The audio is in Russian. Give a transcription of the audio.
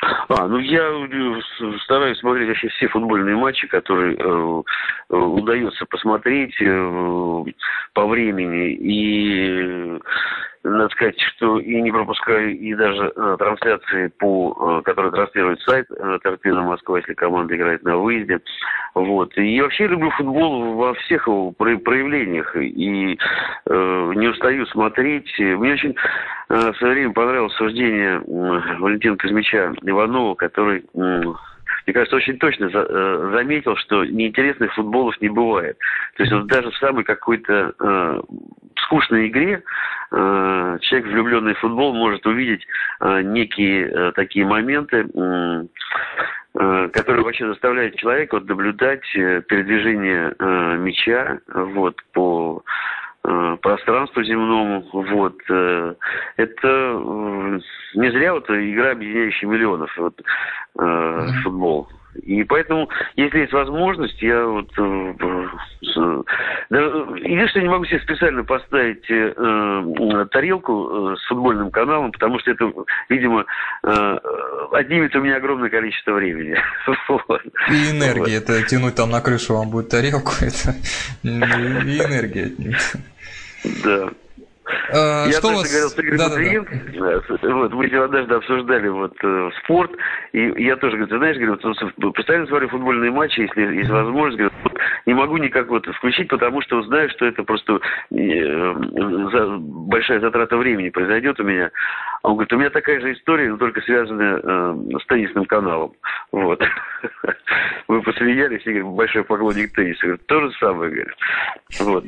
А, ну я э, стараюсь смотреть вообще все футбольные матчи, которые э, э, удается посмотреть э, по времени. И надо сказать, что и не пропускаю и даже э, трансляции, по, э, которые транслирует сайт э, Торпедо Москва, если команда играет на выезде. Вот. И вообще люблю футбол во всех его проявлениях. И э, не устаю смотреть. Мне очень э, в свое время понравилось суждение э, Валентина Казмича Иванова, который... Э, мне кажется, очень точно э, заметил, что неинтересных футболов не бывает. То есть вот даже в самой какой-то э, скучной игре э, человек, влюбленный в футбол, может увидеть э, некие э, такие моменты, э, э, которые вообще заставляют человека вот, наблюдать э, передвижение э, мяча вот, по э, пространству земному. Вот. Э, это не зря вот игра, объединяющая миллионов, вот, э, футбол. И поэтому, если есть возможность, я вот... Э, э, единственное, не могу себе специально поставить э, тарелку э, с футбольным каналом, потому что это, видимо, э, отнимет у меня огромное количество времени. И энергии. Это тянуть там на крышу вам будет тарелку, это и энергия Да. А, я что вас... говорил с Игорем да, да, да. вот, мы однажды обсуждали вот э, спорт, и я тоже говорю, ты знаешь, говорю, вот, постоянно смотрю футбольные матчи, если есть возможность, говорю, вот, не могу никак вот включить, потому что знаю, что это просто э, за, большая затрата времени произойдет у меня. А он говорит, у меня такая же история, но только связанная э, с теннисным каналом. Вот. Мы посмеялись, и говорит, большой поклонник тенниса. Говорит, то же самое, говорит. Вот.